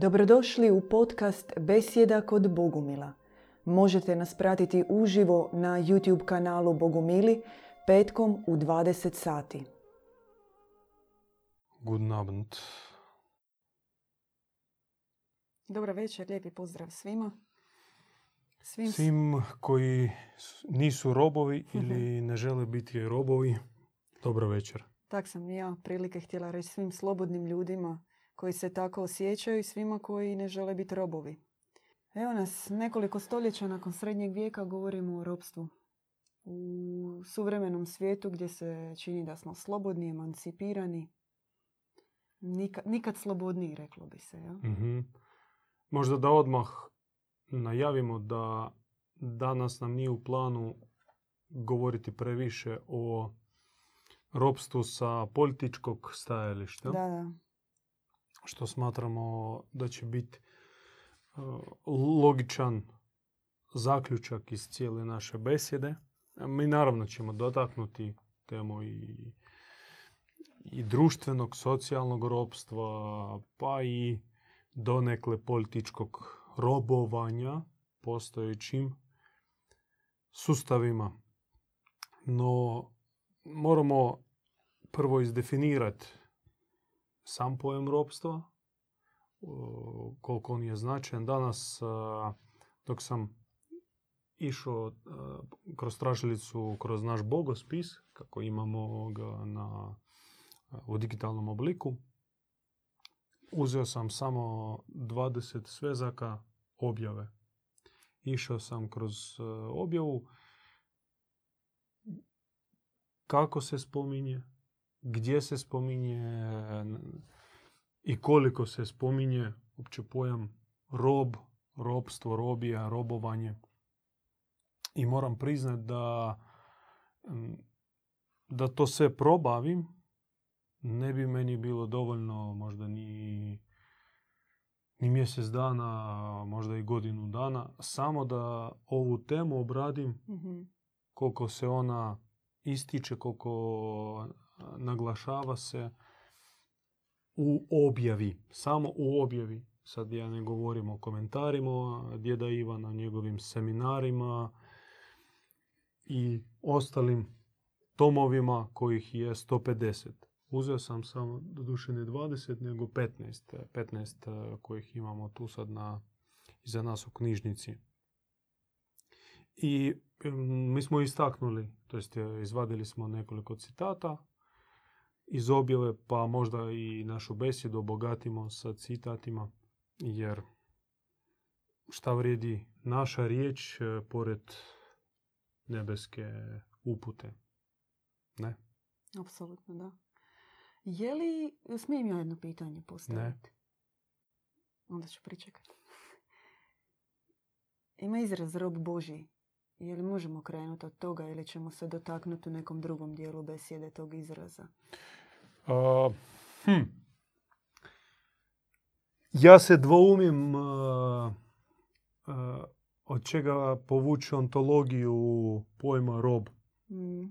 Dobrodošli u podcast Besjeda kod Bogumila. Možete nas pratiti uživo na YouTube kanalu Bogumili petkom u 20 sati. Guten Abend. Dobar večer, lijepi pozdrav svima. Svim, Svim koji nisu robovi ili ne žele biti robovi, dobro večer. Tak sam ja prilike htjela reći svim slobodnim ljudima koji se tako osjećaju i svima koji ne žele biti robovi. Evo nas, nekoliko stoljeća nakon srednjeg vijeka govorimo o robstvu. U suvremenom svijetu gdje se čini da smo slobodni, emancipirani. Nikad, nikad slobodniji, reklo bi se. Ja? Mhm. Možda da odmah najavimo da danas nam nije u planu govoriti previše o robstvu sa političkog stajališta, Da, da. Što smatramo da će biti uh, logičan zaključak iz cijele naše besjede. Mi naravno ćemo dotaknuti temu i, i društvenog, socijalnog robstva, pa i donekle političkog robovanja postojećim sustavima. No, moramo prvo izdefinirati sam pojam robstva, o, koliko on je značajan. Danas, a, dok sam išao a, kroz tražilicu, kroz naš bogospis, kako imamo ga na, u digitalnom obliku, uzeo sam samo 20 svezaka objave. Išao sam kroz objavu kako se spominje, gdje se spominje i koliko se spominje uopće pojam rob, robstvo, robija, robovanje. I moram priznat da, da to sve probavim, ne bi meni bilo dovoljno možda ni, ni mjesec dana, možda i godinu dana, samo da ovu temu obradim Mhm. koliko se ona ističe, koliko naglašava se u objavi, samo u objavi. Sad ja ne govorim o komentarima djeda Ivana, njegovim seminarima i ostalim tomovima kojih je 150. Uzeo sam samo, doduše ne 20, nego 15. 15 kojih imamo tu sad na, iza nas u knjižnici. I mi smo istaknuli, to jest e, izvadili smo nekoliko citata iz objave, pa možda i našu besjedu obogatimo sa citatima, jer šta vrijedi naša riječ e, pored nebeske upute. Ne? Apsolutno, da. Je li, smijem ja jedno pitanje postaviti? Onda ću pričekati. Ima izraz rob Božji. Je li možemo krenuti od toga ili ćemo se dotaknuti u nekom drugom dijelu besjede tog izraza? A, hm. Ja se dvoumim a, a, od čega povući ontologiju pojma rob. Mm.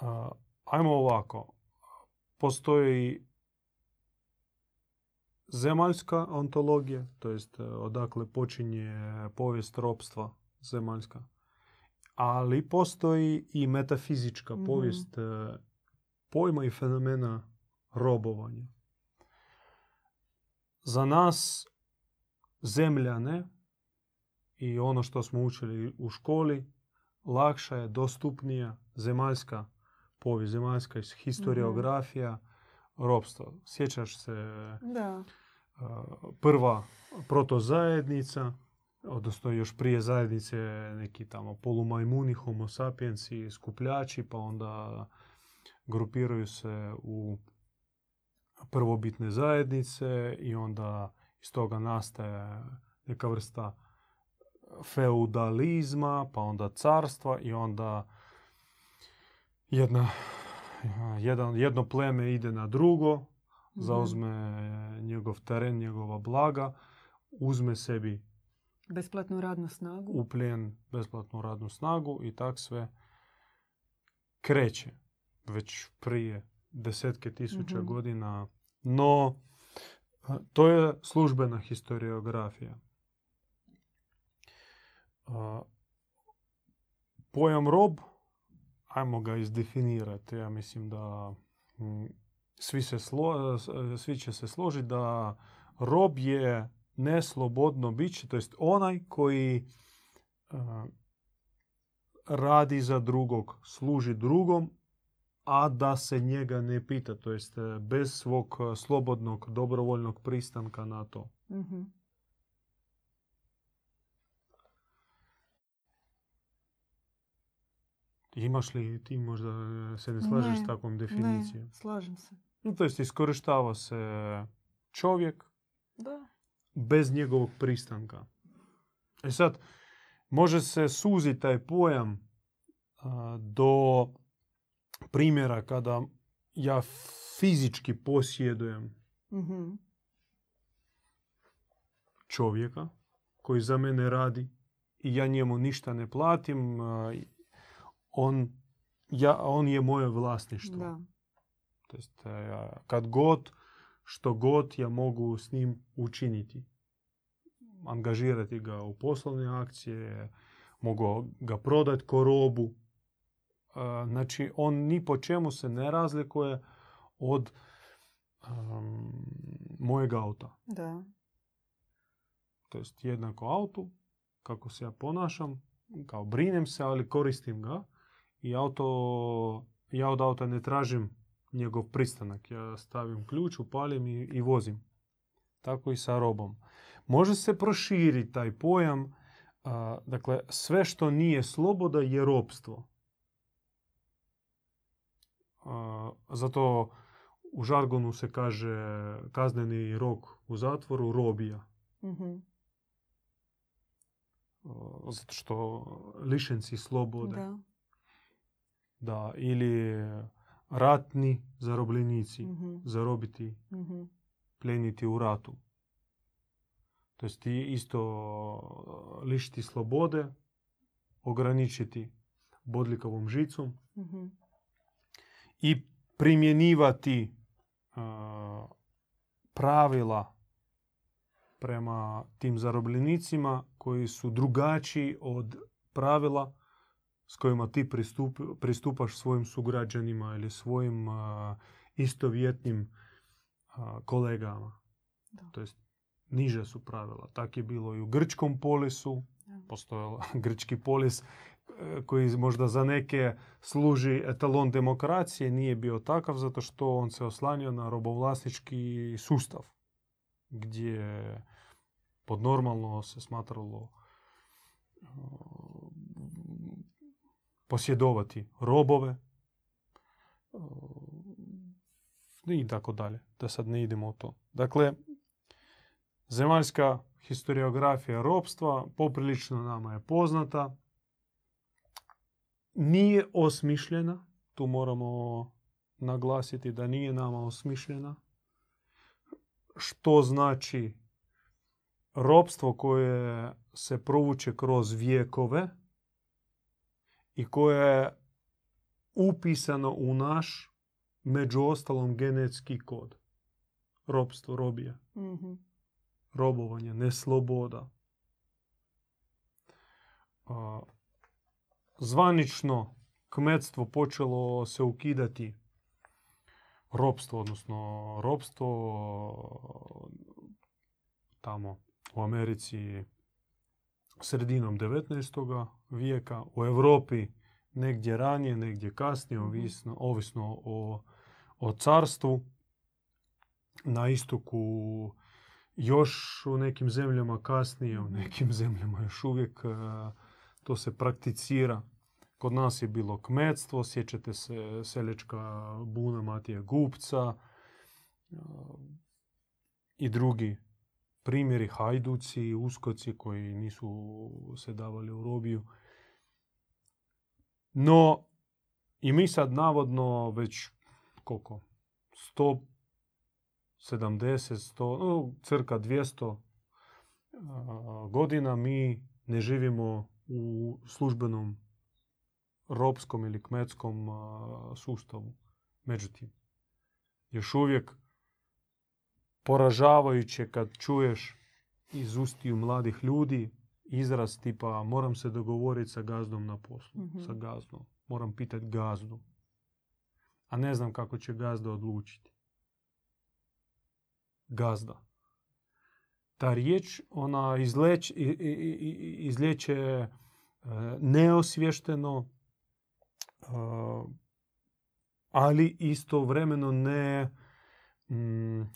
A, ajmo ovako. Postoji zemaljska ontologija, to jest e, odakle počinje povijest ropstva zemaljska. Ali postoji i metafizička Mhm. povijest e, pojma i fenomena robovanja. Za nas zemljane i ono što smo učili u školi, lakša je, dostupnija zemaljska povijest, zemaljska historiografija ropstva. Sjećaš se Da. a, prva protozajednica, odnosno još prije zajednice neki tamo polumajmuni, homo sapiensi, skupljači, pa onda grupiraju se u prvobitne zajednice i onda iz toga nastaje neka vrsta feudalizma, pa onda carstva i onda jedna, jedan, jedno pleme ide na drugo, Mhm. zauzme njegov teren, njegova blaga, uzme sebi Besplatnu radnu snagu. u plijen besplatnu radnu snagu i tak sve kreće već prije desetke tisuća Mhm. godina. No, To je službena historiografija. Pojam rob, ajmo ga izdefinirati. Ja mislim da svi, se slo, svi će se složiti da rob je neslobodno biće, to jest onaj koji a, radi za drugog, služi drugom, a da se njega ne pita, to jest e, bez svog e, slobodnog, dobrovoljnog pristanka na to. Mhm. Imaš li ti možda e, se ne slažeš s takvom definicijom? Ne, slažem se. No, to jest iskorištava se čovjek Da. Bez njegovog pristanka. E sad, može se suziti taj pojam a, do primjera kada ja fizički posjedujem Mhm. čovjeka koji za mene radi i ja njemu ništa ne platim, a, on, ja, on je moje vlasništvo. Da. To jest, kad god, što god ja mogu s njim učiniti. Angažirati ga u poslovne akcije, mogu ga prodati ko robu. E, Znači, on ni po čemu se ne razlikuje od um, mojeg auta. Da. To jest jednako autu, kako se ja ponašam, kao brinem se, ali koristim ga. I auto, ja od auta ne tražim njegov pristanak. Ja stavim ključ, upalim i, i vozim. Tako i sa robom. Može se proširiti taj pojam. a, dakle, sve što nije sloboda je ropstvo. A, zato u žargonu se kaže kazneni rok u zatvoru robija. Mhm. A, zato što lišenci slobode. Da. Da, ili ratni zarobljenici, Mhm. zarobiti, Mhm. pljeniti u ratu. To jest isto lišiti slobode, ograničiti bodljikavom žicom Mhm. i primjenjivati a, pravila prema tim zarobljenicima koji su drugačiji od pravila s kojima ti pristup, pristupaš svojim sugrađanima ili svojim a, istovjetnim a, kolegama. Da. To jest niže su pravila. Tak je bilo i u grčkom polisu. Da. Postojao grčki polis e, koji možda za neke služi etalon demokracije, nije bio takav zato što on se oslanio na robovlasnički sustav gdje pod normalno se smatralo posjedovati robove e, i tako dalje. Da sad ne idemo u to. Dakle, zemaljska historiografija ropstva poprilično nama je poznata. Nije osmišljena. Tu moramo naglasiti da nije nama osmišljena. Što znači ropstvo koje se provuče kroz vijekove i koje je upisano u naš, među ostalom, genetski kod. Ropstvo, robija Mhm. robovanje, nesloboda. A, Zvanično kmetstvo počelo se ukidati ropstvo, odnosno ropstvo tamo u Americi sredinom 19. vijeka, u Europi negdje ranije, negdje kasnije, Mhm. ovisno, ovisno o, o carstvu. Na istoku još u nekim zemljama kasnije, u Mhm. nekim zemljama još uvijek e, to se prakticira. Kod nas je bilo kmetstvo, sjećate se seljačka buna Matije Gupca e, i drugi primjeri, hajduci, uskoci koji nisu se davali u robiju. No, i mi sad navodno već koliko? 170, 100, no, cirka 200 a, godina mi ne živimo u službenom ropskom ili kmetskom sustavu. Međutim, još uvijek poražavajuće kad čuješ iz ustiju mladih ljudi izraz tipa moram se dogovoriti sa gazdom na poslu, Mhm. sa gazdom. Moram pitati gazdu. A ne znam kako će gazda odlučiti. Gazda. Ta riječ, ona izleć, i- i- i- i- izlijeće e, neosvješteno, e, ali istovremeno ne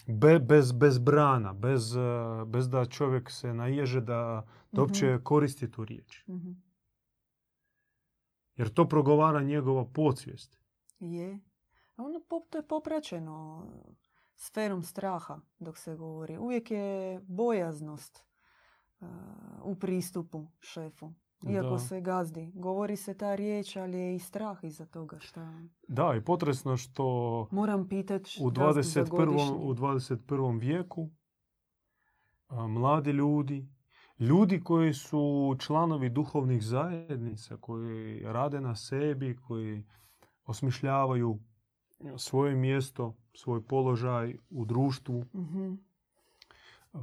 be- bez, bez brana, bez, e, bez da čovjek se naježe da, da uopće koristi tu riječ. Mhm. Jer to progovara njegova podsvijest. Je. A Ono pop- to je popraćeno sferom straha dok se govori. Uvijek je bojaznost uh, u pristupu šefu. Iako Da. se gazdi. Govori se ta riječ, ali je i strah iza toga. Šta... Da, i potresno što Moram pitat u gazdu za 21. godišnji. u 21. vijeku a, mladi ljudi, ljudi koji su članovi duhovnih zajednica, koji rade na sebi, koji osmišljavaju svoje mjesto, svoj položaj u društvu, Mhm. a,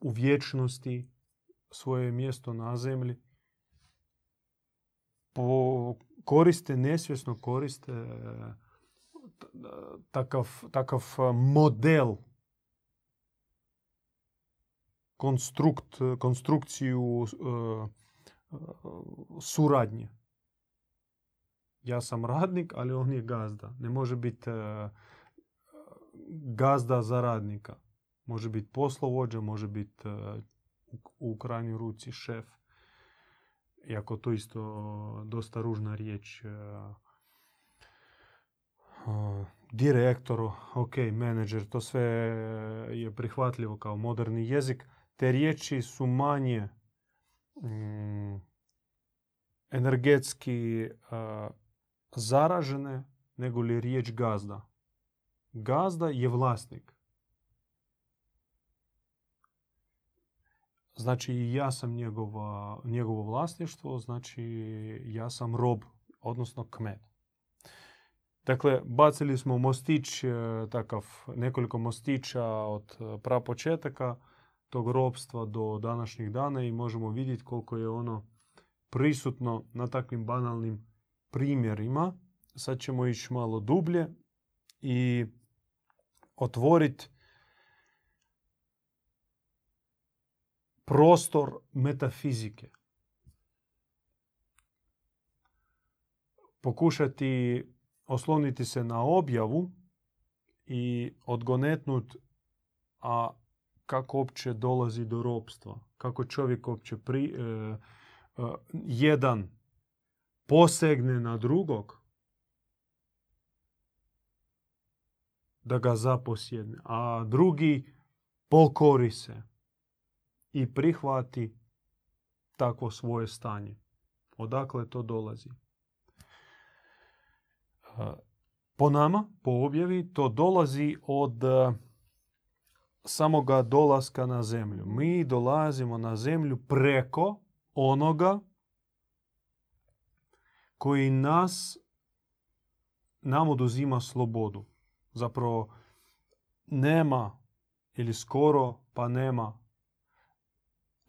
u vječnosti, svoje mjesto na zemlji, po, koriste, nesvjesno koriste e, t- takav, takav e, model konstrukt, konstrukciju e, e, suradnje. Ja sam radnik, ali on je gazda. Ne može biti e, gazda za radnika. Može biti poslovođa, može biti e, u, krajnjoj ruci šef. Iako to isto dosta ružna riječ. e, a, direktor, ok, menadžer, to sve je prihvatljivo kao moderni jezik. Te riječi su manje mm, energetski a, zaražene nego li riječ gazda. Gazda je vlasnik. Znači ja sam njegova, njegovo vlasništvo, znači ja sam rob, odnosno kmet. Dakle, bacili smo mostić, e, takav, nekoliko mostića od e, prapočetaka tog robstva do današnjih dana i možemo vidjeti koliko je ono prisutno na takvim banalnim primjerima. Sad ćemo ići malo dublje i otvoriti prostor metafizike. Pokušati osloniti se na objavu i odgonetnut a kako uopće dolazi do ropstva, kako čovjek uopće pri, e, e, jedan posegne na drugog da ga zaposjedne, a drugi pokori se i prihvati takvo svoje stanje. Odakle to dolazi? Po nama, po objavi, to dolazi od e, samoga dolaska na zemlju. Mi dolazimo na zemlju preko onoga koji nas nam oduzima slobodu. Zapravo nema ili skoro pa nema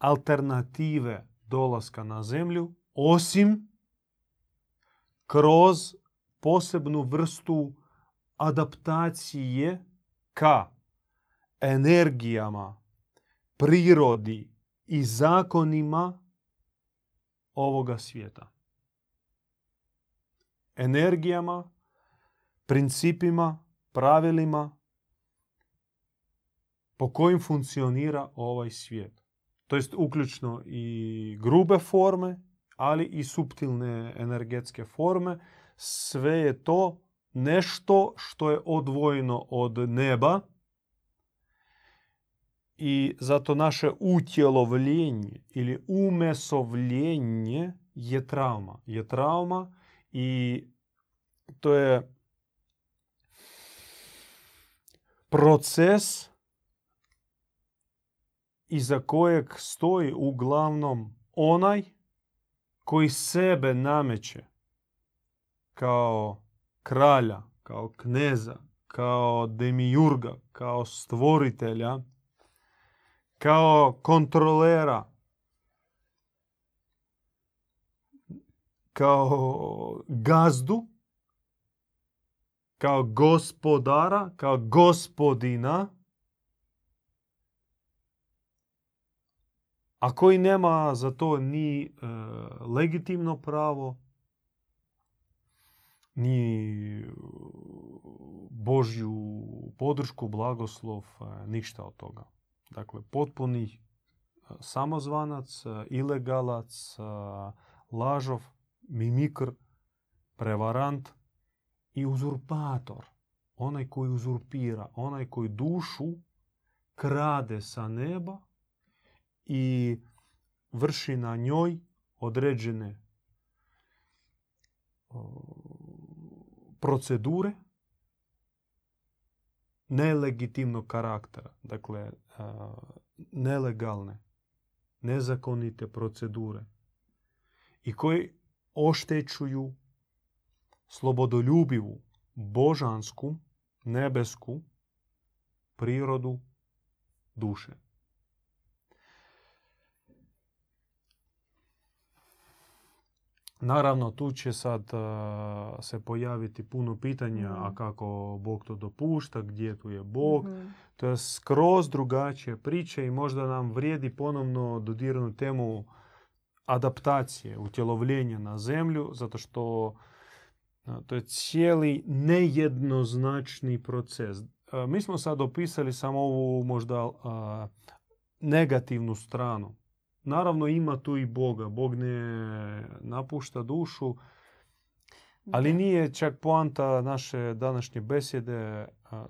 alternative dolaska na zemlju osim kroz posebnu vrstu adaptacije ka energijama, prirodi i zakonima ovoga svijeta. Energijama, principima, pravilima po kojim funkcionira ovaj svijet. To jest uključno i grube forme, ali i suptilne energetske forme. Sve je to nešto što je odvojeno od neba i zato naše utjelovljenje ili umesovljenje je trauma. Je trauma i to je proces iza kojeg stoji uglavnom onaj koji sebe nameće kao kralja, kao kneza, kao demijurga, kao stvoritelja, kao kontrolera, kao gazdu, kao gospodara, kao gospodina, a koji nema za to ni e, legitimno pravo, ni Božju podršku, blagoslov, e, ništa od toga. Dakle, potpuni e, samozvanac, e, ilegalac, lažov, mimikr, prevarant i uzurpator. Onaj koji uzurpira, onaj koji dušu krade sa neba i vrši na njoj određene procedure nelegitimnog karaktera, dakle nelegalne, nezakonite procedure i koji oštećuju slobodoljubivu, božansku, nebesku prirodu duše. Naravno, tu će sad se pojaviti puno pitanja, a mhm. kako Bog to dopušta, gdje tu je Bog. mm To je skroz drugačija priča i možda nam vrijedi ponovno dodirnu temu adaptacije, utjelovljenja na zemlju, zato što to je cijeli nejednoznačni proces. Mi smo sad opisali samo ovu možda negativnu stranu Naravno ima tu i Boga. Bog ne napušta dušu. Ali nije čak poanta naše današnje besjede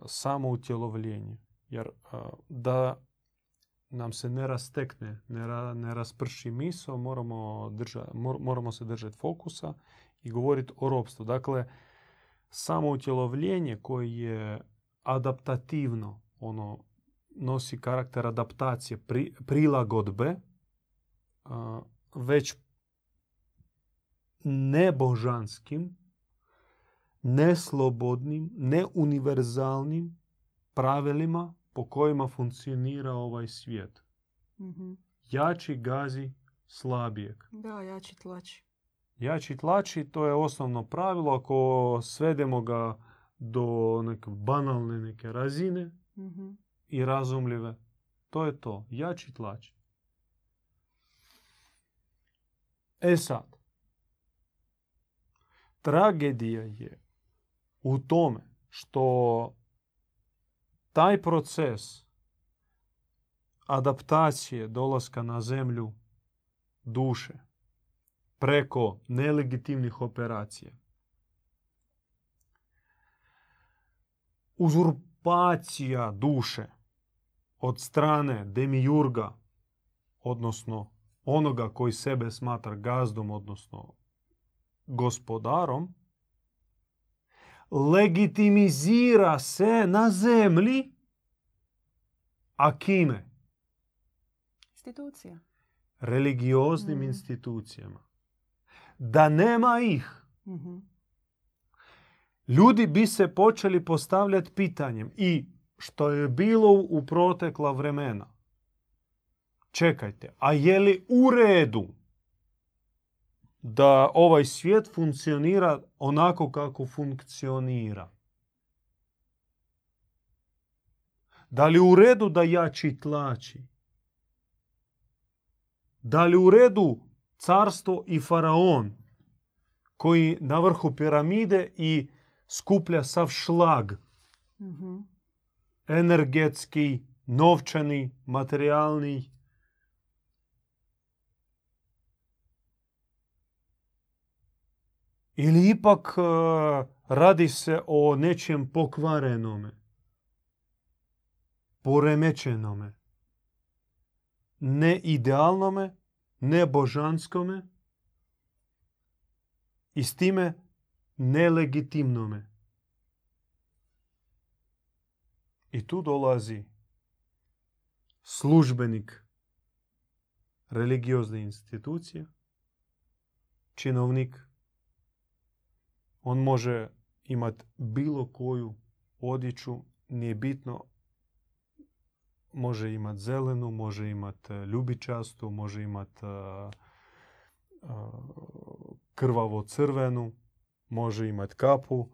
samo utjelovljenje. Jer da nam se ne rastekne, ne, ra, ne rasprši miso, moramo, drža, moramo se držati fokusa i govoriti o ropstvu. Dakle, samo utjelovljenje koje je adaptativno, ono nosi karakter adaptacije, pri, prilagodbe, već nebožanskim, neslobodnim, neuniverzalnim pravilima po kojima funkcionira ovaj svijet. mm Jači gazi slabijeg. Da, jači tlači. Jači tlači, to je osnovno pravilo. Ako svedemo ga do neke banalne neke razine mm i razumljive, to je to. Jači tlači. E sad, tragedija je u tome što taj proces adaptacije dolaska na zemlju duše preko nelegitimnih operacija uzurpacija duše od strane demijurga, odnosno onoga koji sebe smatra gazdom, odnosno gospodarom, legitimizira se na zemlji, a kime? Institucija. Religioznim mm. institucijama. Da nema ih, mm ljudi bi se počeli postavljati pitanjem i što je bilo u protekla vremena čekajte, a je li u redu da ovaj svijet funkcionira onako kako funkcionira? Da li u redu da jači tlači? Da li u redu carstvo i faraon koji na vrhu piramide i skuplja sav šlag mm energetski, novčani, materijalni Ili ipak e, radi se o nečem pokvarenome, poremećenome, ne idealnome, ne božanskome i s time nelegitimnome. I tu dolazi službenik religiozne institucije, činovnik on može imati bilo koju odjeću, nije bitno, može imat zelenu, može imat e, ljubičastu, može imat e, e, krvavo crvenu, može imat kapu,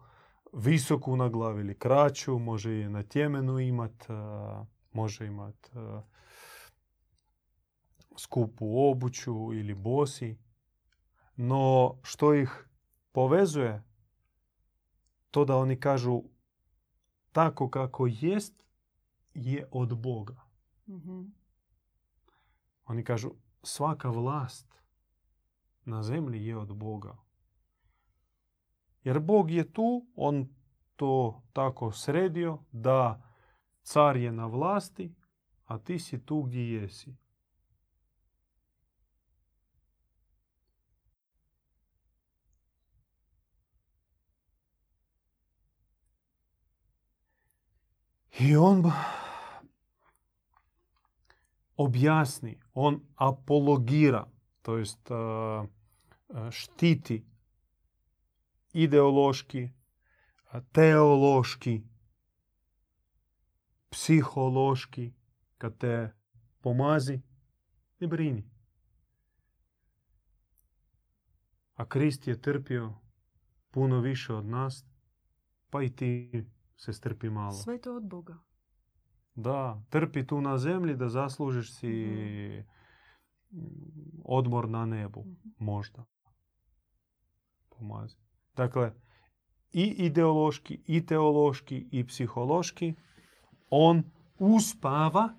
visoku na glavi ili kraću, može je na tjemenu imat, može imat skupu obuću ili bosi. No što ih povezuje, to da oni kažu tako kako jest, je od Boga. Mhm. Oni kažu svaka vlast na zemlji je od Boga. Jer Bog je tu, on to tako sredio da car je na vlasti, a ti si tu gdje jesi. I on objasni, on apologira, to jest uh, štiti ideološki, teološki, psihološki, kad te pomazi, ne brini. A Krist je trpio puno više od nas, pa i ti se strpi malo. Sve to od Boga. Da, trpi tu na zemlji da zaslužiš si odmor na nebu. Mhm. Možda. Pomazi. Dakle, i ideološki, i teološki, i psihološki, on uspava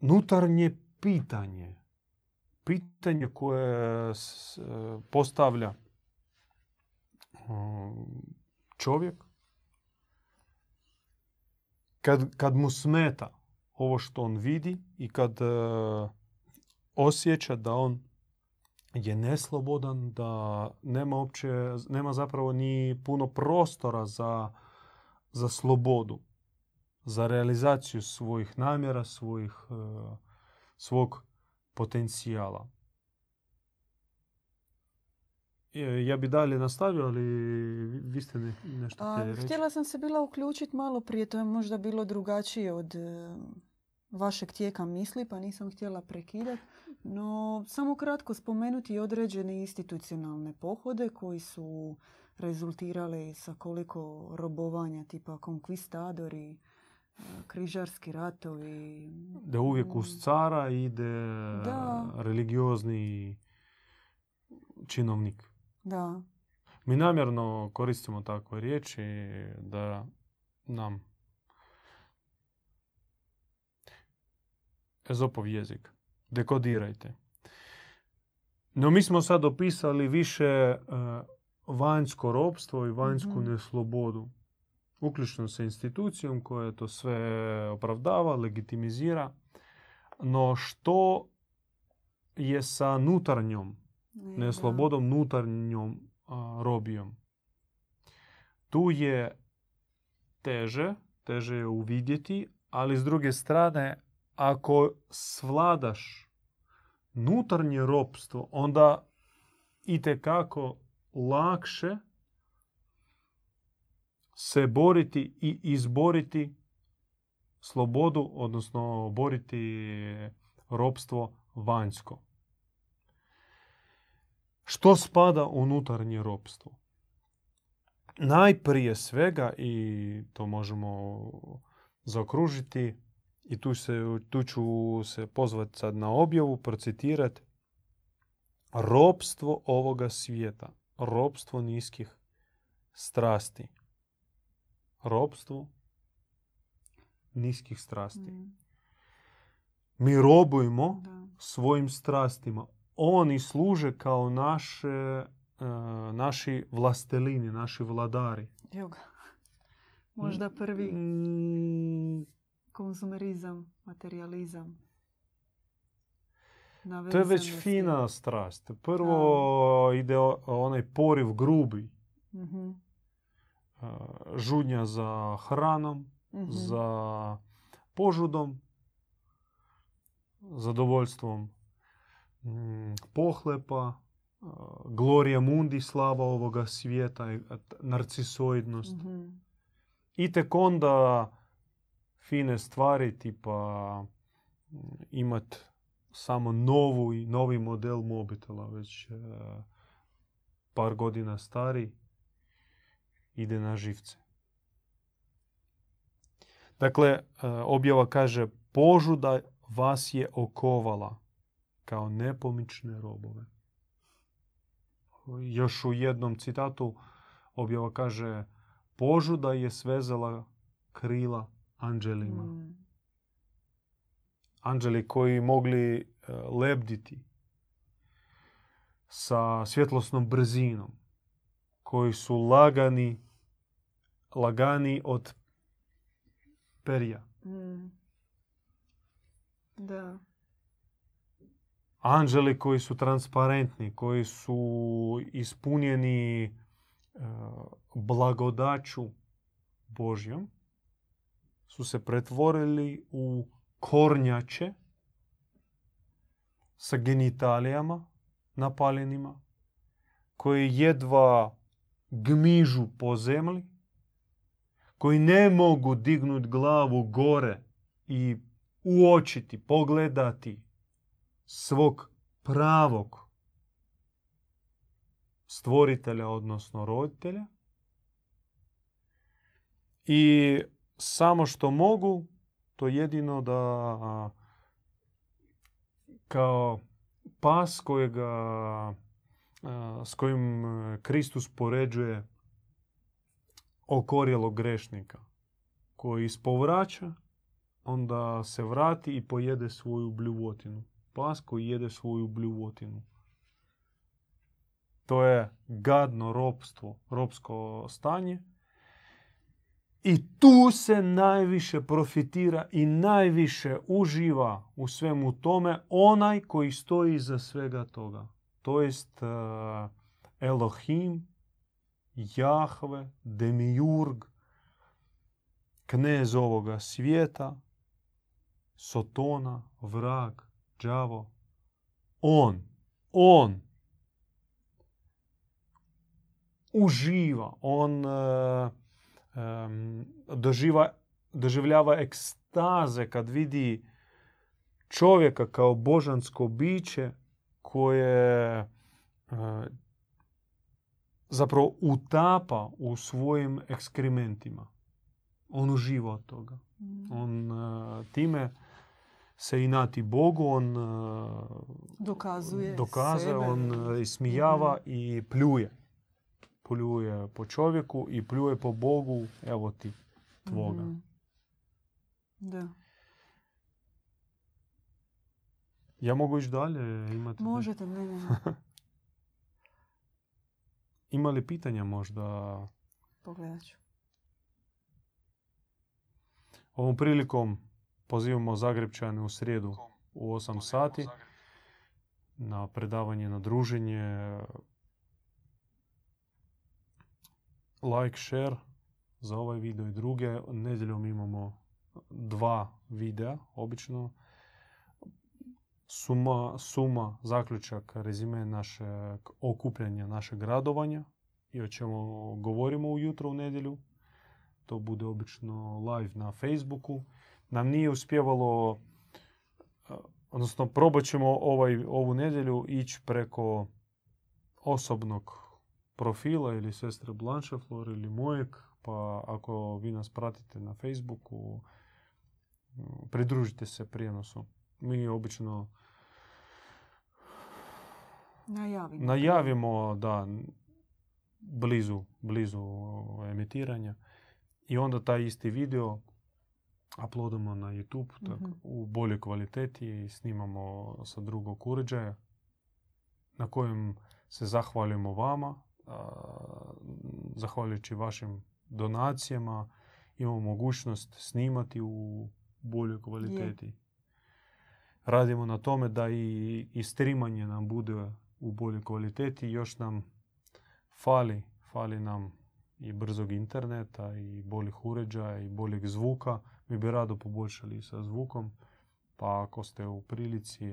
nutarnje pitanje. Pitanje koje postavlja čovjek kad, kad mu smeta ovo što on vidi i kad e, osjeća da on je neslobodan, da nema uopće, nema zapravo ni puno prostora za, za slobodu, za realizaciju svojih namjera, svojih, e, svog potencijala. E, Ja bi dalje nastavio, ali vi- ste ne- nešto A, htjeli reći. htjela sam se bila uključiti malo prije, to je možda bilo drugačije od e, vašeg tijeka misli, pa nisam htjela prekidati. No, samo kratko spomenuti određene institucionalne pohode koji su rezultirali sa koliko robovanja, tipa konkvistadori, e, križarski ratovi. Da uvijek mm, uz cara ide Da. religiozni činovnik. Da, Mi namjerno koristimo takve riječi da nam Ezopov jezik. Dekodirajte. No mi smo sad opisali više e, vanjsko ropstvo i vanjsku Mhm. neslobodu. Uključno sa institucijom koja to sve opravdava, legitimizira. No što je sa nutarnjom ne, neslobodom, nutarnjom a, robijom. Tu je teže, teže je uvidjeti, ali s druge strane, ako svladaš nutarnje ropstvo, onda i kako lakše se boriti i izboriti slobodu, odnosno boriti ropstvo vanjsko. Što spada unutarnje ropstvo? Najprije svega, i to možemo zaokružiti, i tu, se, tu ću se pozvati sad na objavu, procitirati, ropstvo ovoga svijeta, ropstvo niskih strasti. Ropstvo niskih strasti. Mm, Mi robujemo da. svojim strastima. Oni služe kao naše, e, naši vlastelini, naši vladari. Evo ga. Možda prvi Mm, konzumerizam, materializam. to je već fina strast. Prvo ide o- onaj poriv grubi. E, Žudnja za hranom, mhm. za požudom, zadovoljstvom mm, pohlepa, glorija mundi, slava ovoga svijeta, i narcisoidnost. Mhm. I tek onda fine stvari tipa mm, imat samo novu i novi model mobitela već e, par godina stari ide na živce. Dakle, e, objava kaže požuda vas je okovala kao nepomične robove. Još u jednom citatu objava kaže požuda je svezala krila anđelima. Mm. Anđeli koji mogli e, lebditi sa svjetlosnom brzinom, koji su lagani, lagani od perja. Mm. Da. Anđeli koji su transparentni, koji su ispunjeni e, blagodaću Božjom, su se pretvorili u kornjače sa genitalijama napaljenima, koji jedva gmižu po zemlji, koji ne mogu dignuti glavu gore i uočiti, pogledati svog pravog stvoritelja, odnosno roditelja. I samo što mogu, to jedino da kao pas kojega, s kojim e, Kristus poređuje okorjelog grešnika koji ispovraća, onda se vrati i pojede svoju bljuvotinu. Pas koji jede svoju bljuvotinu. To je gadno ropstvo, ropsko stanje. I tu se najviše profitira i najviše uživa u svemu tome onaj koji stoji iza svega toga. To jest uh, Elohim, Jahve, Demiurg, knez ovoga svijeta, Sotona, vrag, đavo. On, on uživa, on uh, um, doživa, doživljava ekstaze kad vidi čovjeka kao božansko biće koje uh, zapravo utapa u svojim ekskrementima. On uživa od toga. Mm. On uh, time se inati Bogu, on uh, Dokazuje dokazuje, sebe. on uh, ismijava i pljuje. Pljuje po čovjeku i pljuje po Bogu, evo ti tvoga. Mhm. Da. Ja mogu ići dalje? Imate Možete, ne, ne. Ima li pitanja možda? Pogledat ću. Ovom prilikom pozivamo Zagrebčane u srijedu u 8 sati na predavanje, na druženje. Like, share za ovaj video i druge. Nedjeljom imamo dva videa, obično. Suma, suma, zaključak, rezime našeg okupljanja, našeg radovanja i o čemu govorimo ujutro u nedjelju. To bude obično live na Facebooku. Nam nije uspjevalo, odnosno probat ćemo ovaj, ovu nedjelju ići preko osobnog profila ili sestre Blancheflor ili mojeg, pa ako vi nas pratite na Facebooku, pridružite se prijenosu. Mi obično Najavimo. najavimo da blizu, blizu emitiranja i onda taj isti video uploadamo na YouTube tak, Mhm. u boljoj kvaliteti i snimamo sa drugog uređaja na kojem se zahvaljujemo vama. a, Zahvaljujući vašim donacijama imamo mogućnost snimati u boljoj kvaliteti. Radimo na tome da i, i streamanje nam bude u boljoj kvaliteti. Još nam fali, fali nam i brzog interneta i boljih uređaja i boljeg zvuka. Mi bi rado poboljšali sa zvukom. Pa ako ste u prilici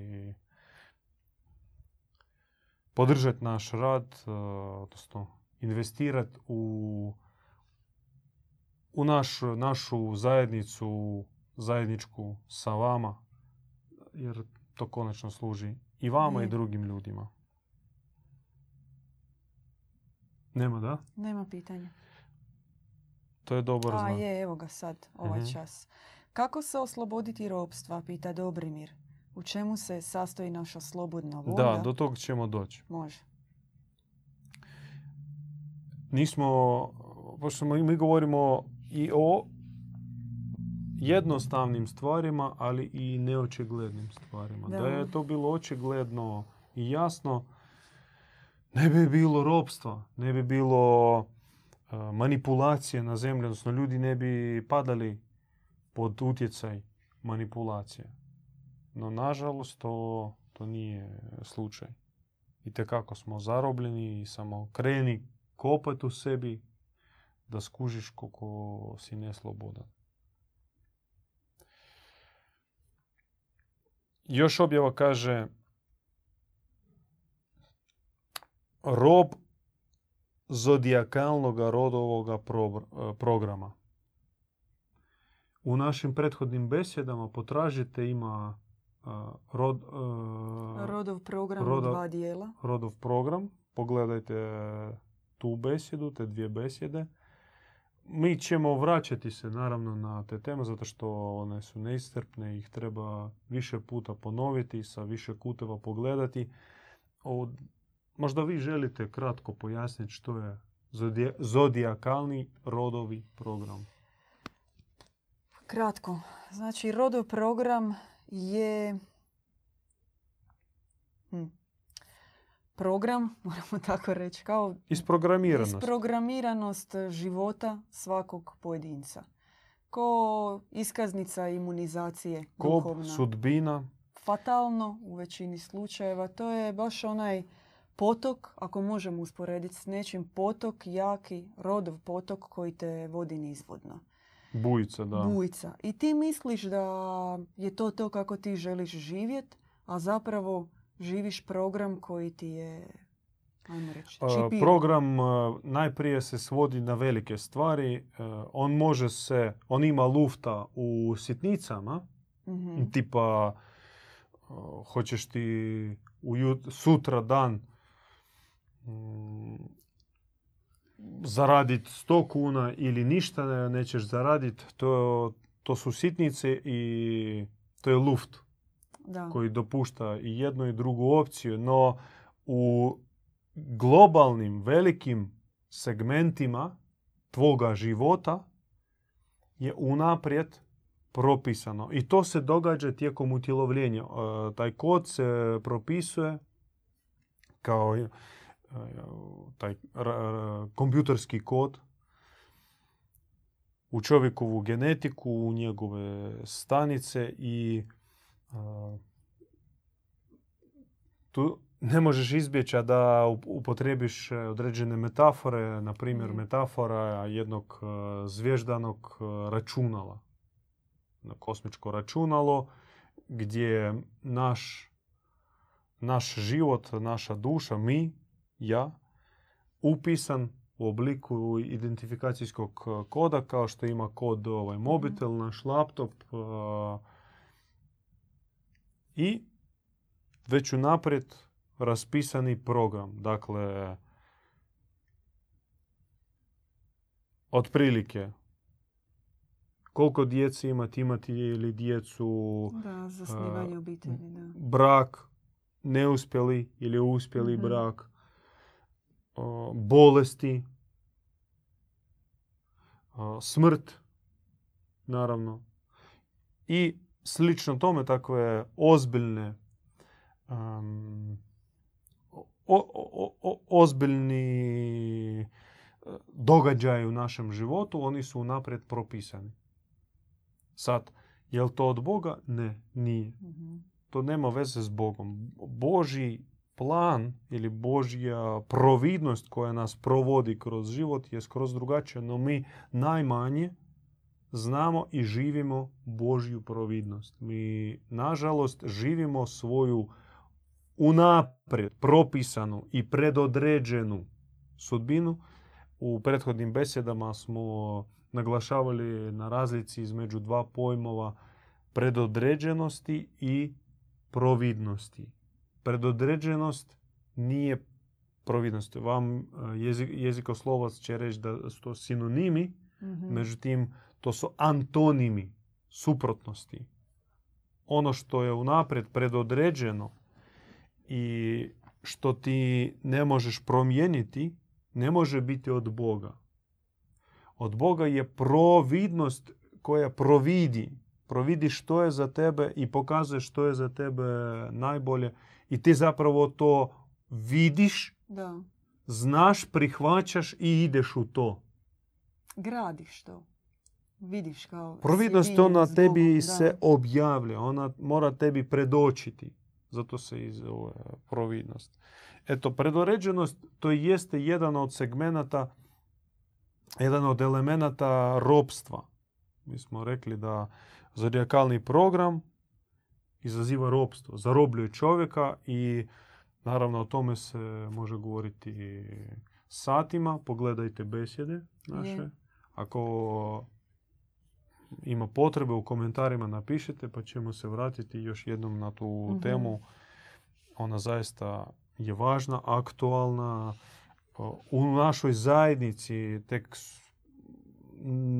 podržati naš rad, e, odnosno investirati u, u naš, našu zajednicu, zajedničku sa vama, jer to konačno služi i vama i Je. drugim ljudima. Nema, da? Nema pitanja. To je dobar A znak. je, evo ga sad, ovaj Mhm. čas. Kako se osloboditi ropstva, pita Dobrimir. U čemu se sastoji naša slobodna volja? Da, do tog ćemo doći. Može. Nismo, pošto mi mi govorimo i o jednostavnim stvarima, ali i neočiglednim stvarima. Da, Da. je to bilo očigledno i jasno, ne bi bilo ropstva, ne bi bilo e, manipulacije na zemlji, odnosno ljudi ne bi padali pod utjecaj manipulacije. No, nažalost, to, to nije slučaj. I tekako smo zarobljeni i samo kreni kopati u sebi da skužiš koliko si neslobodan. Još objava kaže rob zodijakalnog rodovog programa. U našim prethodnim besjedama potražite ima a, rod, a, Rodov program u Rodov- dva dijela. rodov program. Pogledajte tu besjedu, te dvije besjede. Mi ćemo vraćati se naravno na te teme zato što one su neiscrpne, ih treba više puta ponoviti, sa više kuteva pogledati. Možda vi želite kratko pojasniti što je zodija- zodijakalni rodovi program. Kratko. Znači, rodov program je hm, program, moramo tako reći, kao Isprogramiranost. isprogramiranost života svakog pojedinca. Ko iskaznica imunizacije duhovna. sudbina, Fatalno u većini slučajeva. To je baš onaj potok, ako možemo usporediti s nečim, potok, jaki, rodov potok koji te vodi nizvodno. bujica, da. bujica. I ti misliš da je to to kako ti želiš živjet, a zapravo živiš program koji ti je, ajmo reći, čipiran. Program a, najprije se svodi na velike stvari. E, On može se, on ima lufta u sitnicama, Mhm. tipa hoćeš ti ujut, sutra dan zaraditi 100 kuna ili ništa ne- nećeš zaraditi, to, to su sitnice i to je luft Da. koji dopušta i jednu i drugu opciju, no u globalnim, velikim segmentima tvoga života je unaprijed propisano. I to se događa tijekom utjelovljenja. E, Taj kod se propisuje kao taj kompjuterski kod u čovjekovu genetiku, u njegove stanice i a, tu ne možeš izbjeći a da up- upotrebiš e, određene metafore, na primjer Mhm. metafora jednog e, zvježdanog e, računala. Na kosmičko računalo gdje naš, naš život, naša duša, mi, ja, upisan u obliku identifikacijskog e, koda kao što ima kod ovaj mobitel, naš laptop e, i već unaprijed raspisani program. Dakle, otprilike koliko djece imati, imati ili djecu, Da, zasnivanje a, obitelji, da. brak, neuspjeli ili uspjeli Mhm. brak, bolesti, smrt, naravno. I slično tome takve ozbiljne um, o, o- o- ozbiljni e, događaji u našem životu, oni su unaprijed propisani. Sad, je li to od Boga? Ne, nije Mhm. to nema veze s Bogom. Božji plan ili Božja providnost koja nas provodi kroz život je skroz drugačija, no mi najmanje znamo i živimo Božju providnost. Mi, nažalost, živimo svoju unaprijed propisanu i predodređenu sudbinu. U prethodnim besjedama smo naglašavali na razlici između dva pojmova predodređenosti i providnosti. Predodređenost nije providnost. Vam jezik, jezikoslovac će reći da su to sinonimi, Mhm. međutim to su antonimi, suprotnosti. Ono što je unaprijed predodređeno i što ti ne možeš promijeniti, ne može biti od Boga. Od Boga je providnost koja providi. Providi što je za tebe i pokazuje što je za tebe najbolje. I ti zapravo to vidiš, Da. znaš, prihvaćaš i ideš u to. Gradiš to. Vidiš kao... Providnost ona s tebi da. se objavlja, ona mora tebi predočiti. Zato se i zove providnost. Eto, predoređenost to jeste jedan od segmenata, jedan od elemenata ropstva. Mi smo rekli da zodijakalni program izaziva ropstvo, zarobljuje čovjeka i naravno o tome se može govoriti satima. Pogledajte besjede naše. Ako ima potrebe u komentarima napišite pa ćemo se vratiti još jednom na tu Mhm. temu. Ona zaista je važna, aktualna. U našoj zajednici tek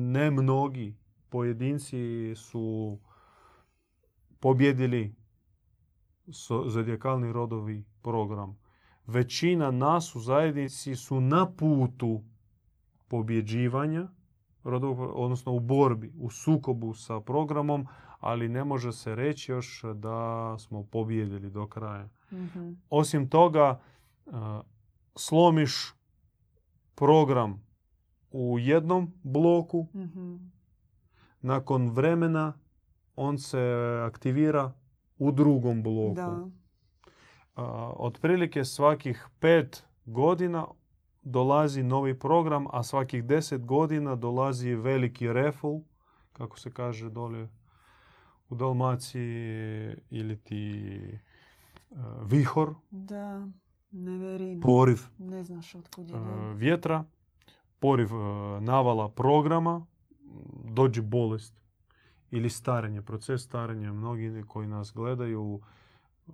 ne mnogi pojedinci su pobjedili so- zodijakalni rodovi program. Većina nas u zajednici su na putu pobjeđivanja, rodovog, odnosno u borbi, u sukobu sa programom, ali ne može se reći još da smo pobjedili do kraja. Mhm. Osim toga, slomiš program u jednom bloku, Mhm. nakon vremena on se aktivira u drugom bloku. Da. A, otprilike svakih pet godina dolazi novi program, a svakih deset godina dolazi veliki reful, kako se kaže dolje u Dalmaciji, ili ti e, vihor, Da. Ne verim. poriv Ne znaš otkud je. da. vjetra, poriv e, navala programa, dođe bolest ili starenje, proces starenja. Mnogi koji nas gledaju e,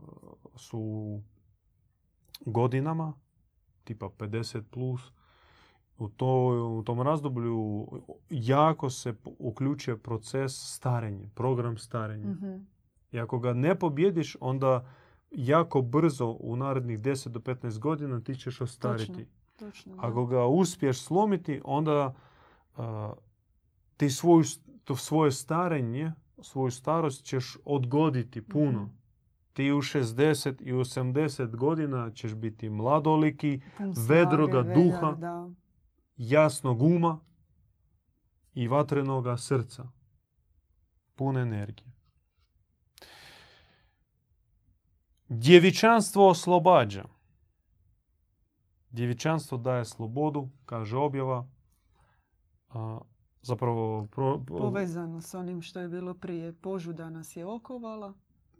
su godinama, tipa 50 plus. U, to, u tom razdoblju jako se uključuje proces starenja, program starenja. Mhm. I ako ga ne pobjediš, onda jako brzo u narednih 10 do 15 godina ti ćeš ostariti. Točno. da. Ako ga uspiješ slomiti, onda a, ti svoju, to svoje starenje, svoju starost ćeš odgoditi puno. Mhm. Ti u 60 i 80 godina ćeš biti mladoliki, Pun vedroga vedar, duha. Da. jasnog uma i vatrenoga srca. Pune energije. Djevičanstvo oslobađa. Djevičanstvo daje slobodu, kaže objava. Zapravo pro, Povezano s onim što je bilo prije. Požuda nas je okovala,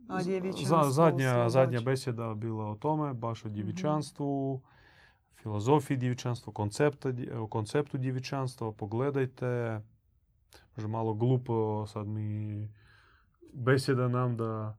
a djevičanstvo za, zadnja, zadnja besjeda bila o tome, baš o djevičanstvu, filozofiji djevičanstva, koncepta, konceptu djevičanstva. Pogledajte, možda malo glupo sad mi besjeda nam da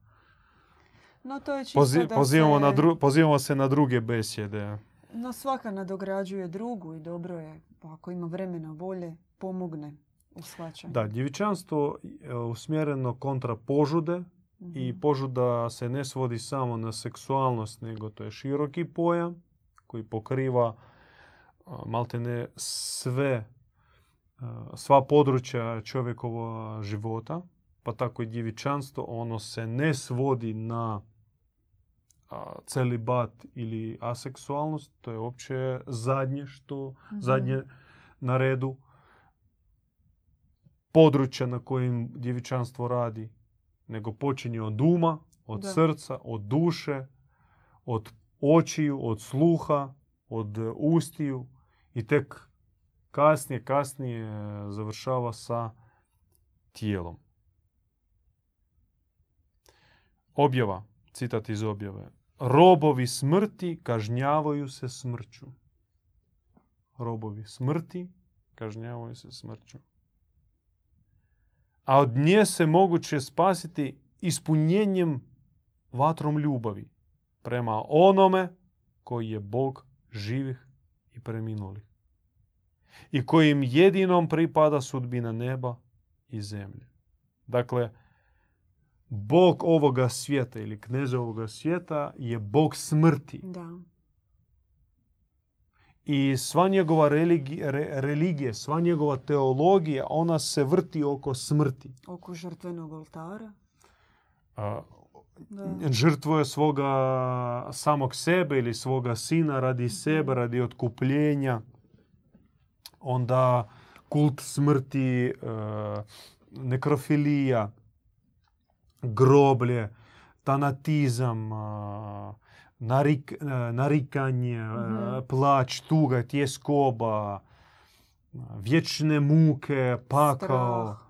No to je čisto pozi- da pozivamo, se... na dru- pozivamo se na druge besjede. No svaka nadograđuje drugu i dobro je, pa ako ima vremena, volje, pomogne u shvaćanju. Da, djevičanstvo je usmjereno kontra požude i Mhm. požuda se ne svodi samo na seksualnost, nego to je široki pojam koji pokriva a, maltene sve, a, sva područja čovjekova života, pa tako i djevičanstvo, ono se ne svodi na a, celibat ili aseksualnost, to je uopće zadnje što, Mhm. zadnje na redu područja na kojim djevičanstvo radi, nego počinje od uma, od Da. srca, od duše, od očiju, od sluha, od e, ustiju i tek kasnije, kasnije e, završava sa tijelom. Objava, citat iz objave. robovi smrti kažnjavaju se smrću. Robovi smrti kažnjavaju se smrću. A od nje se moguće spasiti ispunjenjem vatrom ljubavi prema onome koji je Bog živih i preminulih i kojim jedinom pripada sudbina neba i zemlje. Dakle, Bog ovoga svijeta ili knez ovoga svijeta je Bog smrti. Da. I sva njegova religi, re- religija, sva njegova teologija, ona se vrti oko smrti. Oko žrtvenog oltara. A, Da. žrtvuje svoga samog sebe ili svoga sina radi sebe, radi otkupljenja. Onda kult smrti, e, nekrofilija, groblje, tanatizam, narik, e, narikanje, e, Mhm. plać, tuga, tjeskoba, vječne muke, pakao. Strah.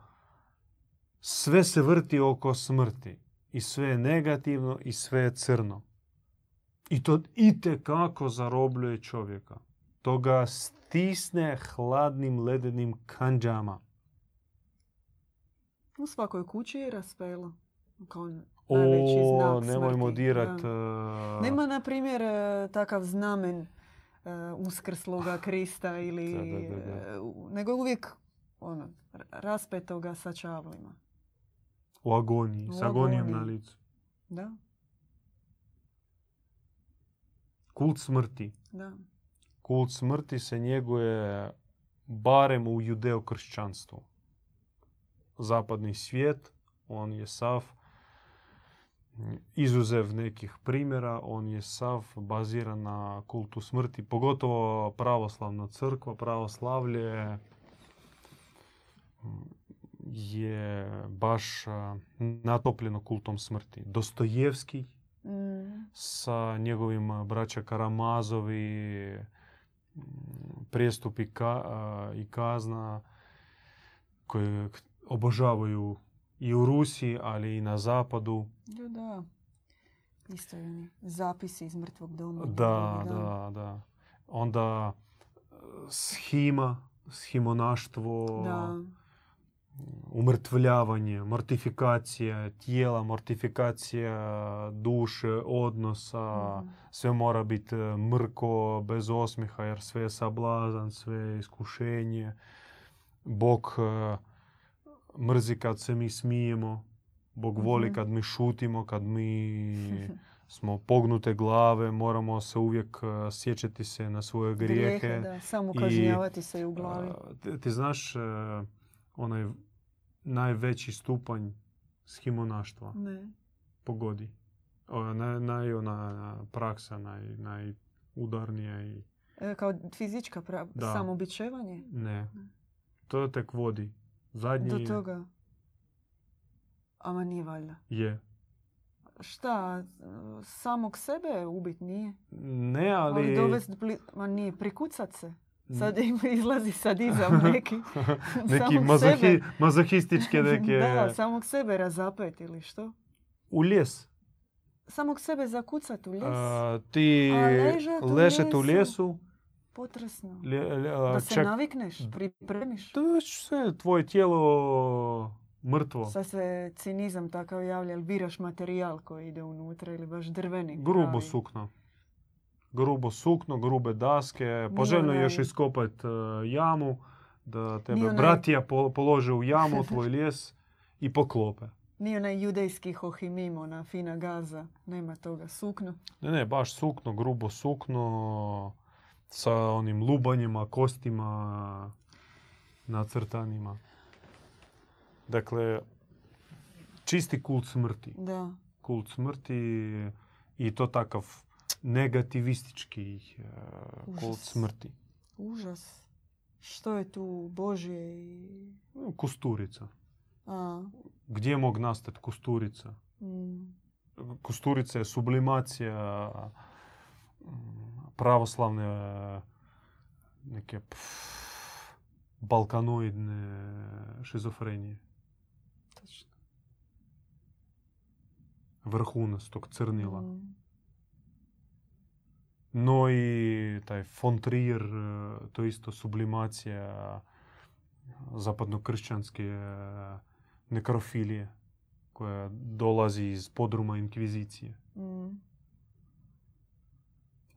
Sve se vrti oko smrti. I sve je negativno i sve je crno. I to itekako zarobljuje čovjeka. To ga stisne hladnim ledenim kanđama. U svakoj kući je raspelo. Kao O, znak nemojmo smrti, dirat... da. uh, Nema, na primjer, e, takav znamen e, uskrsloga Krista ili... Da, da, nego je uvijek ono, raspetoga sa čavlima. u agoniji, s agonijom na licu. Da, Kult smrti. da. Kult smrti se njeguje barem u judeokršćanstvu. Zapadni svijet, on je sav, izuzev nekih primjera, on je sav baziran na kultu smrti. Pogotovo pravoslavna crkva, pravoslavlje m, je baš a, natopljeno kultom smrti. Dostojevski Mm, sa njegovim a, braća Karamazovi, m, prijestup i, ka- a, i kazna koje obožavaju i u Rusiji, ali i na zapadu. da, da. Isto je zapisi iz mrtvog doma. Da, da, da. Onda e, schima, schimonaštvo, Da. umrtvljavanje, mortifikacija tijela, mortifikacija duše, odnosa, Mhm. sve mora biti e, mrko, bez osmiha, jer sve je sablazan, sve je iskušenje. Bog e, mrzi kad se mi smijemo, Bog voli Mhm. kad mi šutimo, kad mi smo pognute glave, moramo se uvijek e, sjećati se na svoje grijehe. da. Samo kažnjavati se i u glavi. Ti, ti znaš e, onaj najveći stupanj schimonaštva Ne. pogodi. O, naj, naj, ona praksa, naj, najudarnija i E, kao fizička pra- Da. samobičevanje? ne. To tek vodi. Zadnji Do toga. Ama nije valjda. je. Šta, samog sebe ubit nije? Ne, ali... Ali dovest bli... Ma nije, prikucat se. Sad im izlazi sadizam neki. neki mazohi, sebe. mazohističke neke... da, samog sebe razapet ili što? U lijes. Samog sebe zakucat u ljes. A, ti A u ležet u lijesu. Potresno. lje- lje- Da se ček- navikneš, pripremiš. To je sve tvoje tijelo mrtvo. Sad se cinizam takav javlja, ali biraš materijal koji ide unutra ili baš drveni. Grubo pravi. sukno. Grubo sukno, grube daske. Poželjno je još iskopat e, jamu, da tebe Nije bratija po- polože u jamu, tvoj lijes i poklope. Nije onaj judejski hohimim, ona fina gaza. Nema toga. Sukno. Ne, ne, baš sukno, grubo sukno, sa onim lubanjima, kostima, nacrtanima. Dakle, čisti kult smrti. Da. kult smrti i to takav negativistički e, kult smrti. Užas. Što je tu Božje i... Kusturica. A, Gdje mog nastati kusturica? mm, Kusturica je sublimacija mm, pravoslavne e, neke pff, balkanoidne šizofrenije. točno. Vrhunac tog crnila. Mm. no i taj von Trier, e, to je isto sublimacija zapadnokršćanske e, nekrofilije koja dolazi iz podruma inkvizicije. Mm.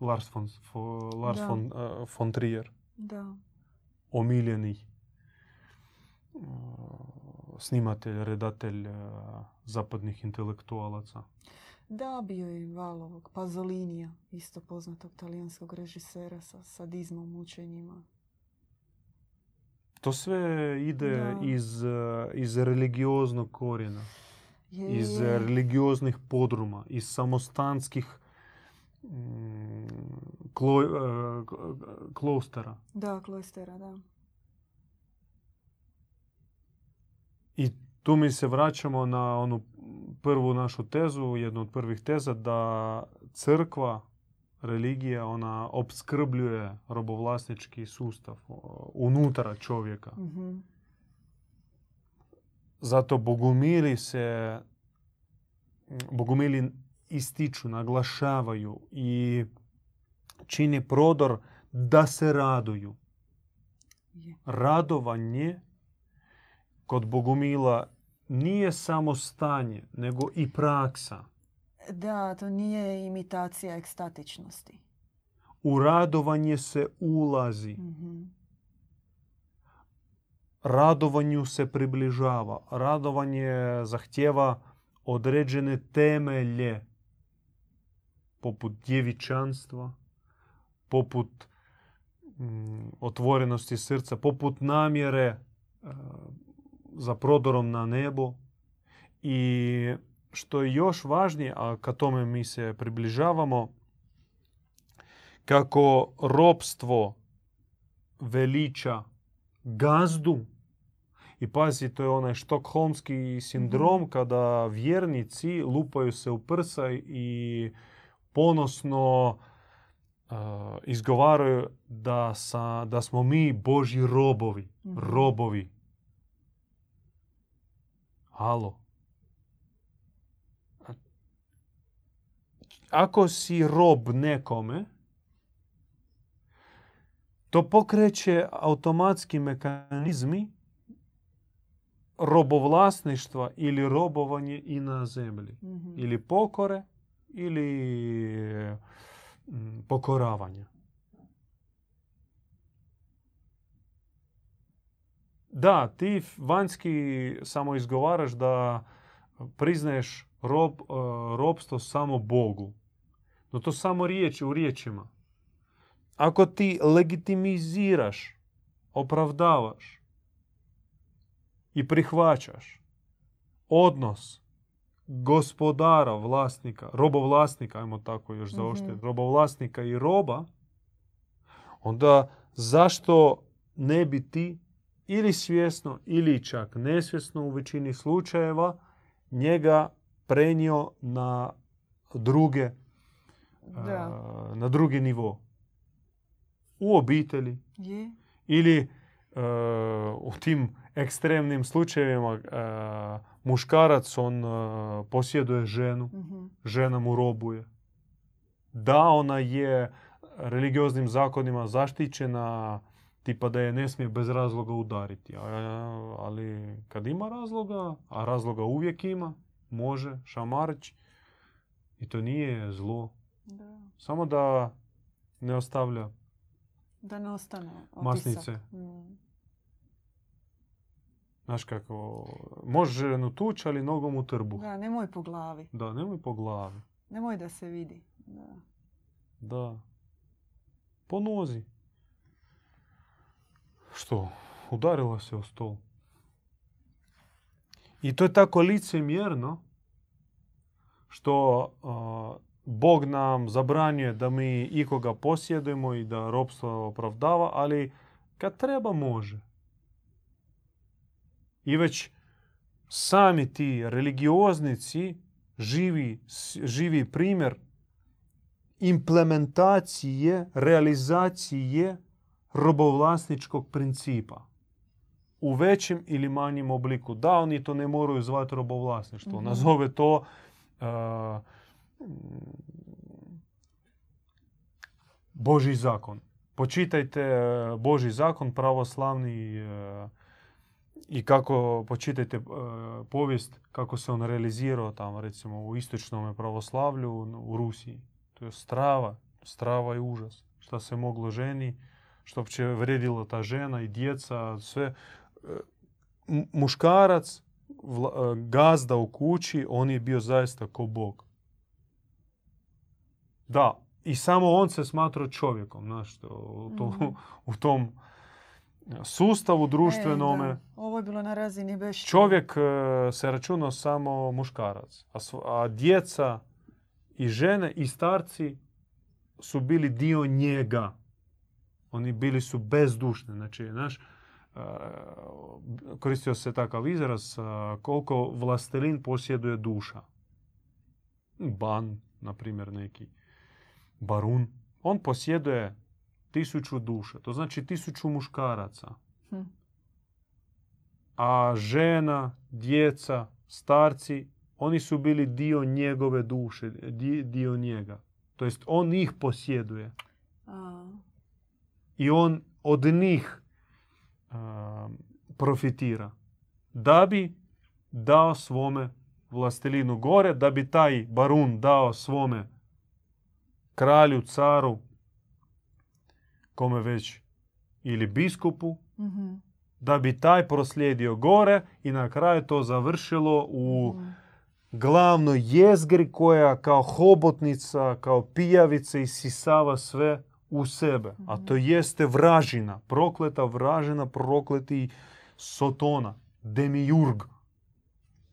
Lars von, Lars Da. von, e, von Trier, Da. omiljeni e, snimatelj, redatelj e, zapadnih intelektualaca. Da, bio je i val ovog Pazolinija, isto poznatog talijanskog režisera sa sadizmom, mučenjima. To sve ide Da. iz, iz religioznog korijena, Je, iz je. religioznih podruma, iz samostanskih klo, e, klostera. Da, Klojstera, da. I tu mi se vraćamo na onu prvu našu tezu, jednu od prvih teza, da crkva, religija, ona opskrbljuje robovlasnički sustav unutra čovjeka. Mhm. Zato bogumili se, bogumili ističu, naglašavaju i čini prodor da se raduju. Je. Radovanje kod bogumila nije samo stanje, nego i praksa. Da, to nije imitacija ekstatičnosti. U radovanje se ulazi, Mhm. radovanju se približava. Radovanje zahtjeva određene temelje, poput djevičanstva, poput mm, otvorenosti srca, poput namjere e, za prodorom na nebo. I što je još važnije, a ka tome mi se približavamo, kako ropstvo veliča gazdu i pazi, to je onaj štokholmski sindrom kada vjernici lupaju se u prsa i ponosno uh, izgovaraju da, sa, da smo mi Božji robovi. Mhm. Robovi. Halo. Ako si rob nekome, to pokreće automatski mekanizmi robovlasništva ili robovanje i na zemlji. Mhm. Ili pokore ili mm, pokoravanja. Da, ti vanjski samo izgovaraš da priznaješ rob, e, robstvo samo Bogu. No to samo riječ u riječima. Ako ti legitimiziraš, opravdavaš i prihvaćaš odnos gospodara, vlasnika, robovlasnika, ajmo tako još Mhm. robovlasnika i roba, onda zašto ne bi ti ili svjesno ili čak nesvjesno u većini slučajeva njega prenio na druge Da. a, na drugi nivo. U obitelji Je. ili e, u tim ekstremnim slučajevima e, muškarac on e, posjeduje ženu, Mhm. žena mu robuje. Da, ona je religioznim zakonima zaštićena, tipa da je ne smije bez razloga udariti. A- ali kad ima razloga, a razloga uvijek ima, može, šamarić, i to nije zlo. Da. Samo da ne ostavlja Da ne ostane otisak. Masnice. Mm. Znaš kako, može ženu tući, ali nogom u trbuh. Da, nemoj po glavi. Da, nemoj po glavi. Nemoj da se vidi. Da. Da. Po nozi. Što? Udarila se o stol. I to je tako licemjerno što a, Bog nam zabranjuje da mi ikoga posjedujemo i da ropstvo opravdava, ali kad treba može. I već sami ti religioznici živi, živi primjer implementacije, realizacije robovlasničkog principa. U većem ili manjem obliku. Da, oni to ne moraju zvati robovlasništvo. Mhm. Nazove to uh, Boži zakon. Počitajte e, Boži zakon pravoslavni e, i kako počitajte e, povijest kako se on realizirao tamo recimo u istočnom pravoslavlju u Rusiji. To je strava, strava i užas. Šta se moglo ženi, što će vredila ta žena i djeca, sve. M- Muškarac, vla- gazda u kući, on je bio zaista ko Bog. Da, i samo on se smatrao čovjekom, znaš, to- u, to- Mhm. u tom sustavu društvenome. E. Ovo je bilo na razini već... Čovjek e, se računao samo muškarac, a, a djeca i žene i starci su bili dio njega. Oni bili su bezdušni. Znači, znaš, e, koristio se takav izraz e, koliko vlastelin posjeduje duša. Ban, na primjer, neki barun. On posjeduje tisuću duša. To znači tisuću muškaraca. Hm. A žena, djeca, starci, oni su bili dio njegove duše, di- dio njega. To jest on ih posjeduje. A, I on od njih a, profitira. Da bi dao svome vlastelinu gore, da bi taj barun dao svome kralju, caru, kome već, ili biskupu, mhm, da bi taj proslijedio gore i na kraju to završilo u mhm. glavnoj jezgri koja kao hobotnica, kao pijavica isisava sve u sebe. A to jeste vražina, prokleta vražina, prokleti sotona, demijurg.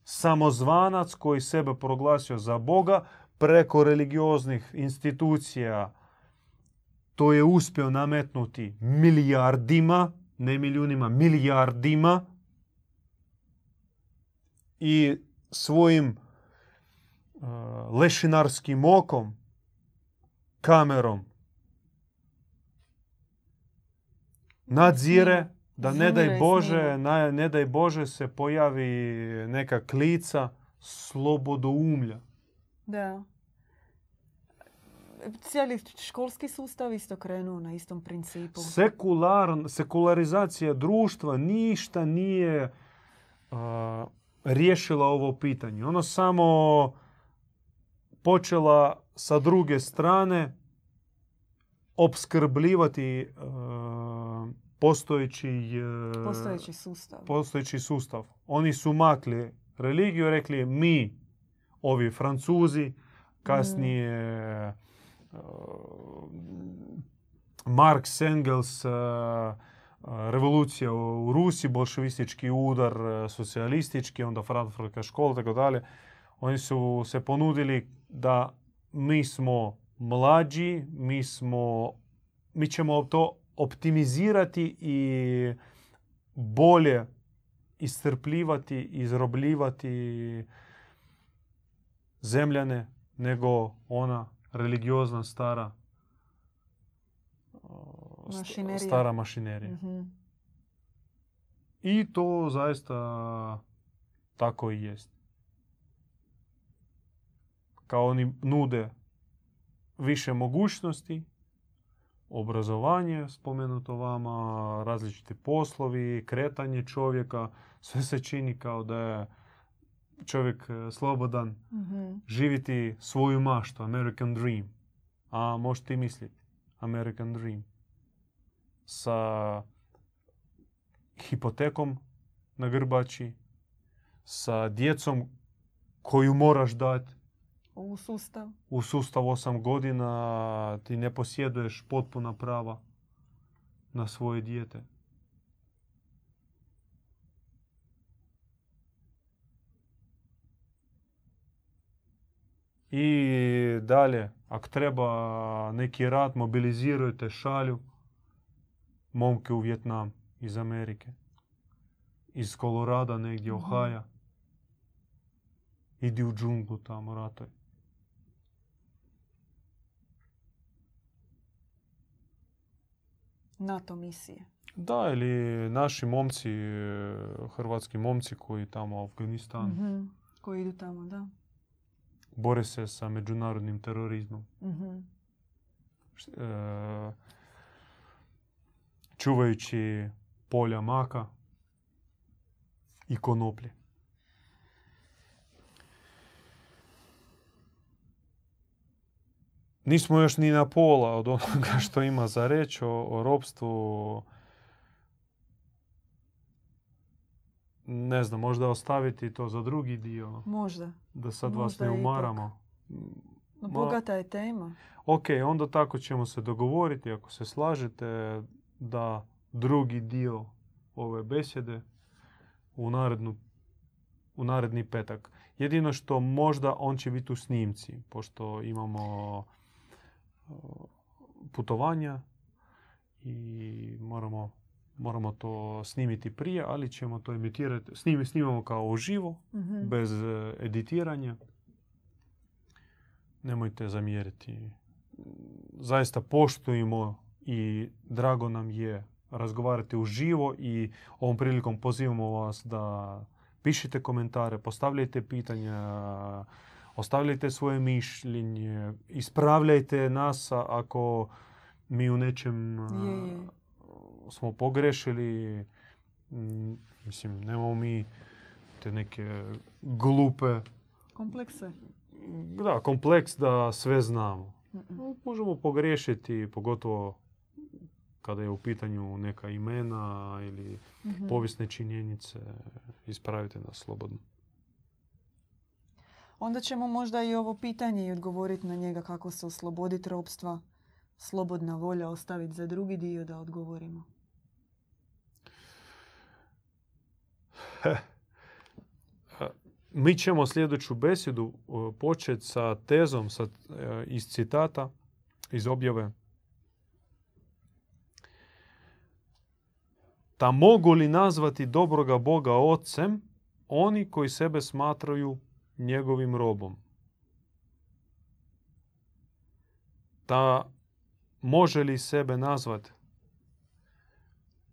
Samozvanac koji sebe proglasio za Boga preko religioznih institucija to je uspio nametnuti milijardima, ne milijunima, milijardima i svojim uh, lešinarskim okom, kamerom nadzire da ne daj Bože, na- ne daj Bože se pojavi neka klica slobodoumlja. Da. Cijeli školski sustav isto krenuo na istom principu. Sekularizacija društva ništa nije a, riješila ovo pitanje. Ono samo počela sa druge strane opskrbljivati a, postojeći, a, Postojeći sustav. postojeći sustav. Oni su makli religiju, rekli mi, ovi Francuzi, kasnije Marx, Engels, uh, uh, revolucija u Rusiji, bolševistički udar, uh, socijalistički, onda Frankfurtska škola, tako dalje. Oni su se ponudili da mi smo mlađi, mi smo, mi ćemo to optimizirati i bolje iscrpljivati, izrobljivati zemljane nego ona religiozna stara Mašinerija. stara mašinerija. Mhm. I to zaista tako i jest. Kao oni nude više mogućnosti, obrazovanje spomenuto vama, različiti poslovi, kretanje čovjeka, sve se čini kao da je čovjek e, slobodan Mhm. živjeti svoju maštu, American Dream. A možete i misliti, American Dream. Sa hipotekom na grbači, sa djecom koju moraš dati U sustav. u sustav 8 godina, ti ne posjeduješ potpuna prava na svoje dijete. Ako treba neki rat, mobilizirujte, šalju momke u Vjetnam iz Amerike. Iz Kolorada, negdje, Mhm. Ohaja. Idi u džunglu tamo, ratuj. NATO misije. Da, ili naši momci, e, hrvatski momci koji tamo u Afganistanu Mhm. Koji idu tamo, da. Bore se sa međunarodnim terorizmom. Mhm. e, čuvajući polja maka i konoplje. Nismo još ni na pola od onoga što ima za reći o, o robstvu. Ne znam, možda ostaviti to za drugi dio. Možda. Da sad vas Možda ne ipak. umaramo. No, bogata je tema. Ok, onda tako ćemo se dogovoriti, ako se slažete, da drugi dio ove besjede u, narednu, u naredni petak. Jedino što možda on će biti u snimci, pošto imamo uh, putovanja i moramo, moramo to snimiti prije, ali ćemo to emitirati. Snim, snimamo kao uživo, Mhm. bez e, editiranja. Nemojte zamjeriti. Zaista poštujemo i drago nam je razgovarati uživo i ovom prilikom pozivamo vas da pišite komentare, postavljajte pitanja, ostavljajte svoje mišljenje, ispravljajte nas ako mi u nečem a, Je, je. Smo pogrešili. Mm, Mislim, nemamo mi te neke glupe, Komplekse. da, kompleks da sve znamo. Mhm. Možemo pogriješiti, pogotovo kada je u pitanju neka imena ili Mhm. povijesne činjenice. Ispravite nas slobodno. Onda ćemo možda i ovo pitanje i odgovoriti na njega kako se osloboditi ropstva. Slobodna volja ostaviti za drugi dio da odgovorimo. Mi ćemo sljedeću besjedu uh, početi sa tezom sa, uh, iz citata, iz objave. Ta mogu li nazvati dobroga Boga ocem oni koji sebe smatraju njegovim robom? Ta može li sebe nazvati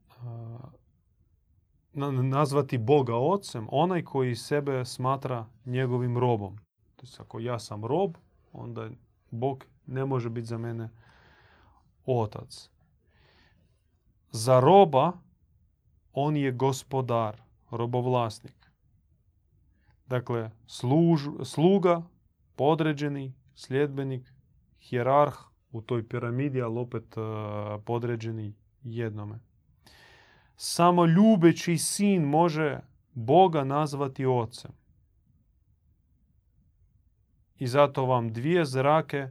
uh, na- nazvati Boga ocem onaj koji sebe smatra njegovim robom. To jest ako ja sam rob, onda Bog ne može biti za mene otac. Za roba on je gospodar, robovlasnik. Dakle, služ, sluga, podređeni, sljedbenik, hijerarh u toj piramidi, ali opet eh, podređeni jednome. Samo ljubeći sin može Boga nazvati ocem. I zato vam dvije zrake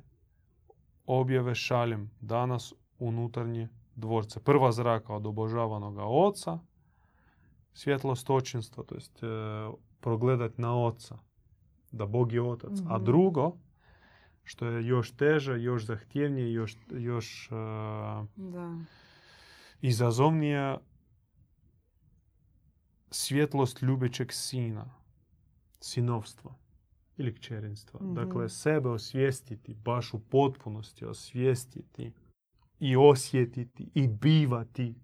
objave šaljem danas unutarnje dvorce. Prva zraka od obožavanoga oca, svjetlost očinstva, to jest e, progledat na oca, da Bog je otac. A Mhm. drugo, što je još teže, još zahtjevnije, još, još e, Da. izazovnija svjetlost ljubećeg sina, sinovstva ili kćerinstva. Mhm. Dakle, sebe osvijestiti, baš u potpunosti osvijestiti i osjetiti i bivati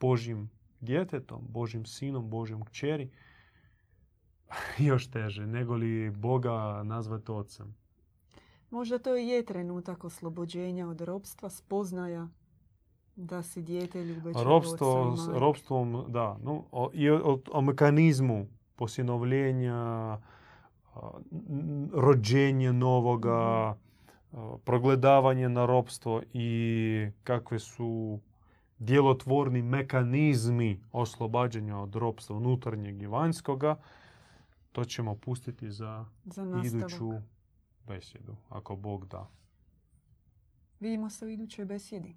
Božim djetetom, Božim sinom, Božim kćeri, još teže, nego li Boga nazvati ocem. Možda to i je trenutak oslobođenja od ropstva, spoznaja da si dijete ljubećeg Ropstvo, oca i s- majke. ropstvom, da, no, o, i o, o- o mekanizmu posinovljenja, a, n- rođenje novoga, a, progledavanje na ropstvo i kakve su djelotvorni mekanizmi oslobađanja od ropstva unutarnjeg i vanjskoga, to ćemo pustiti za Za iduću besjedu, ako Bog da. Vidimo se u idućoj besjedi.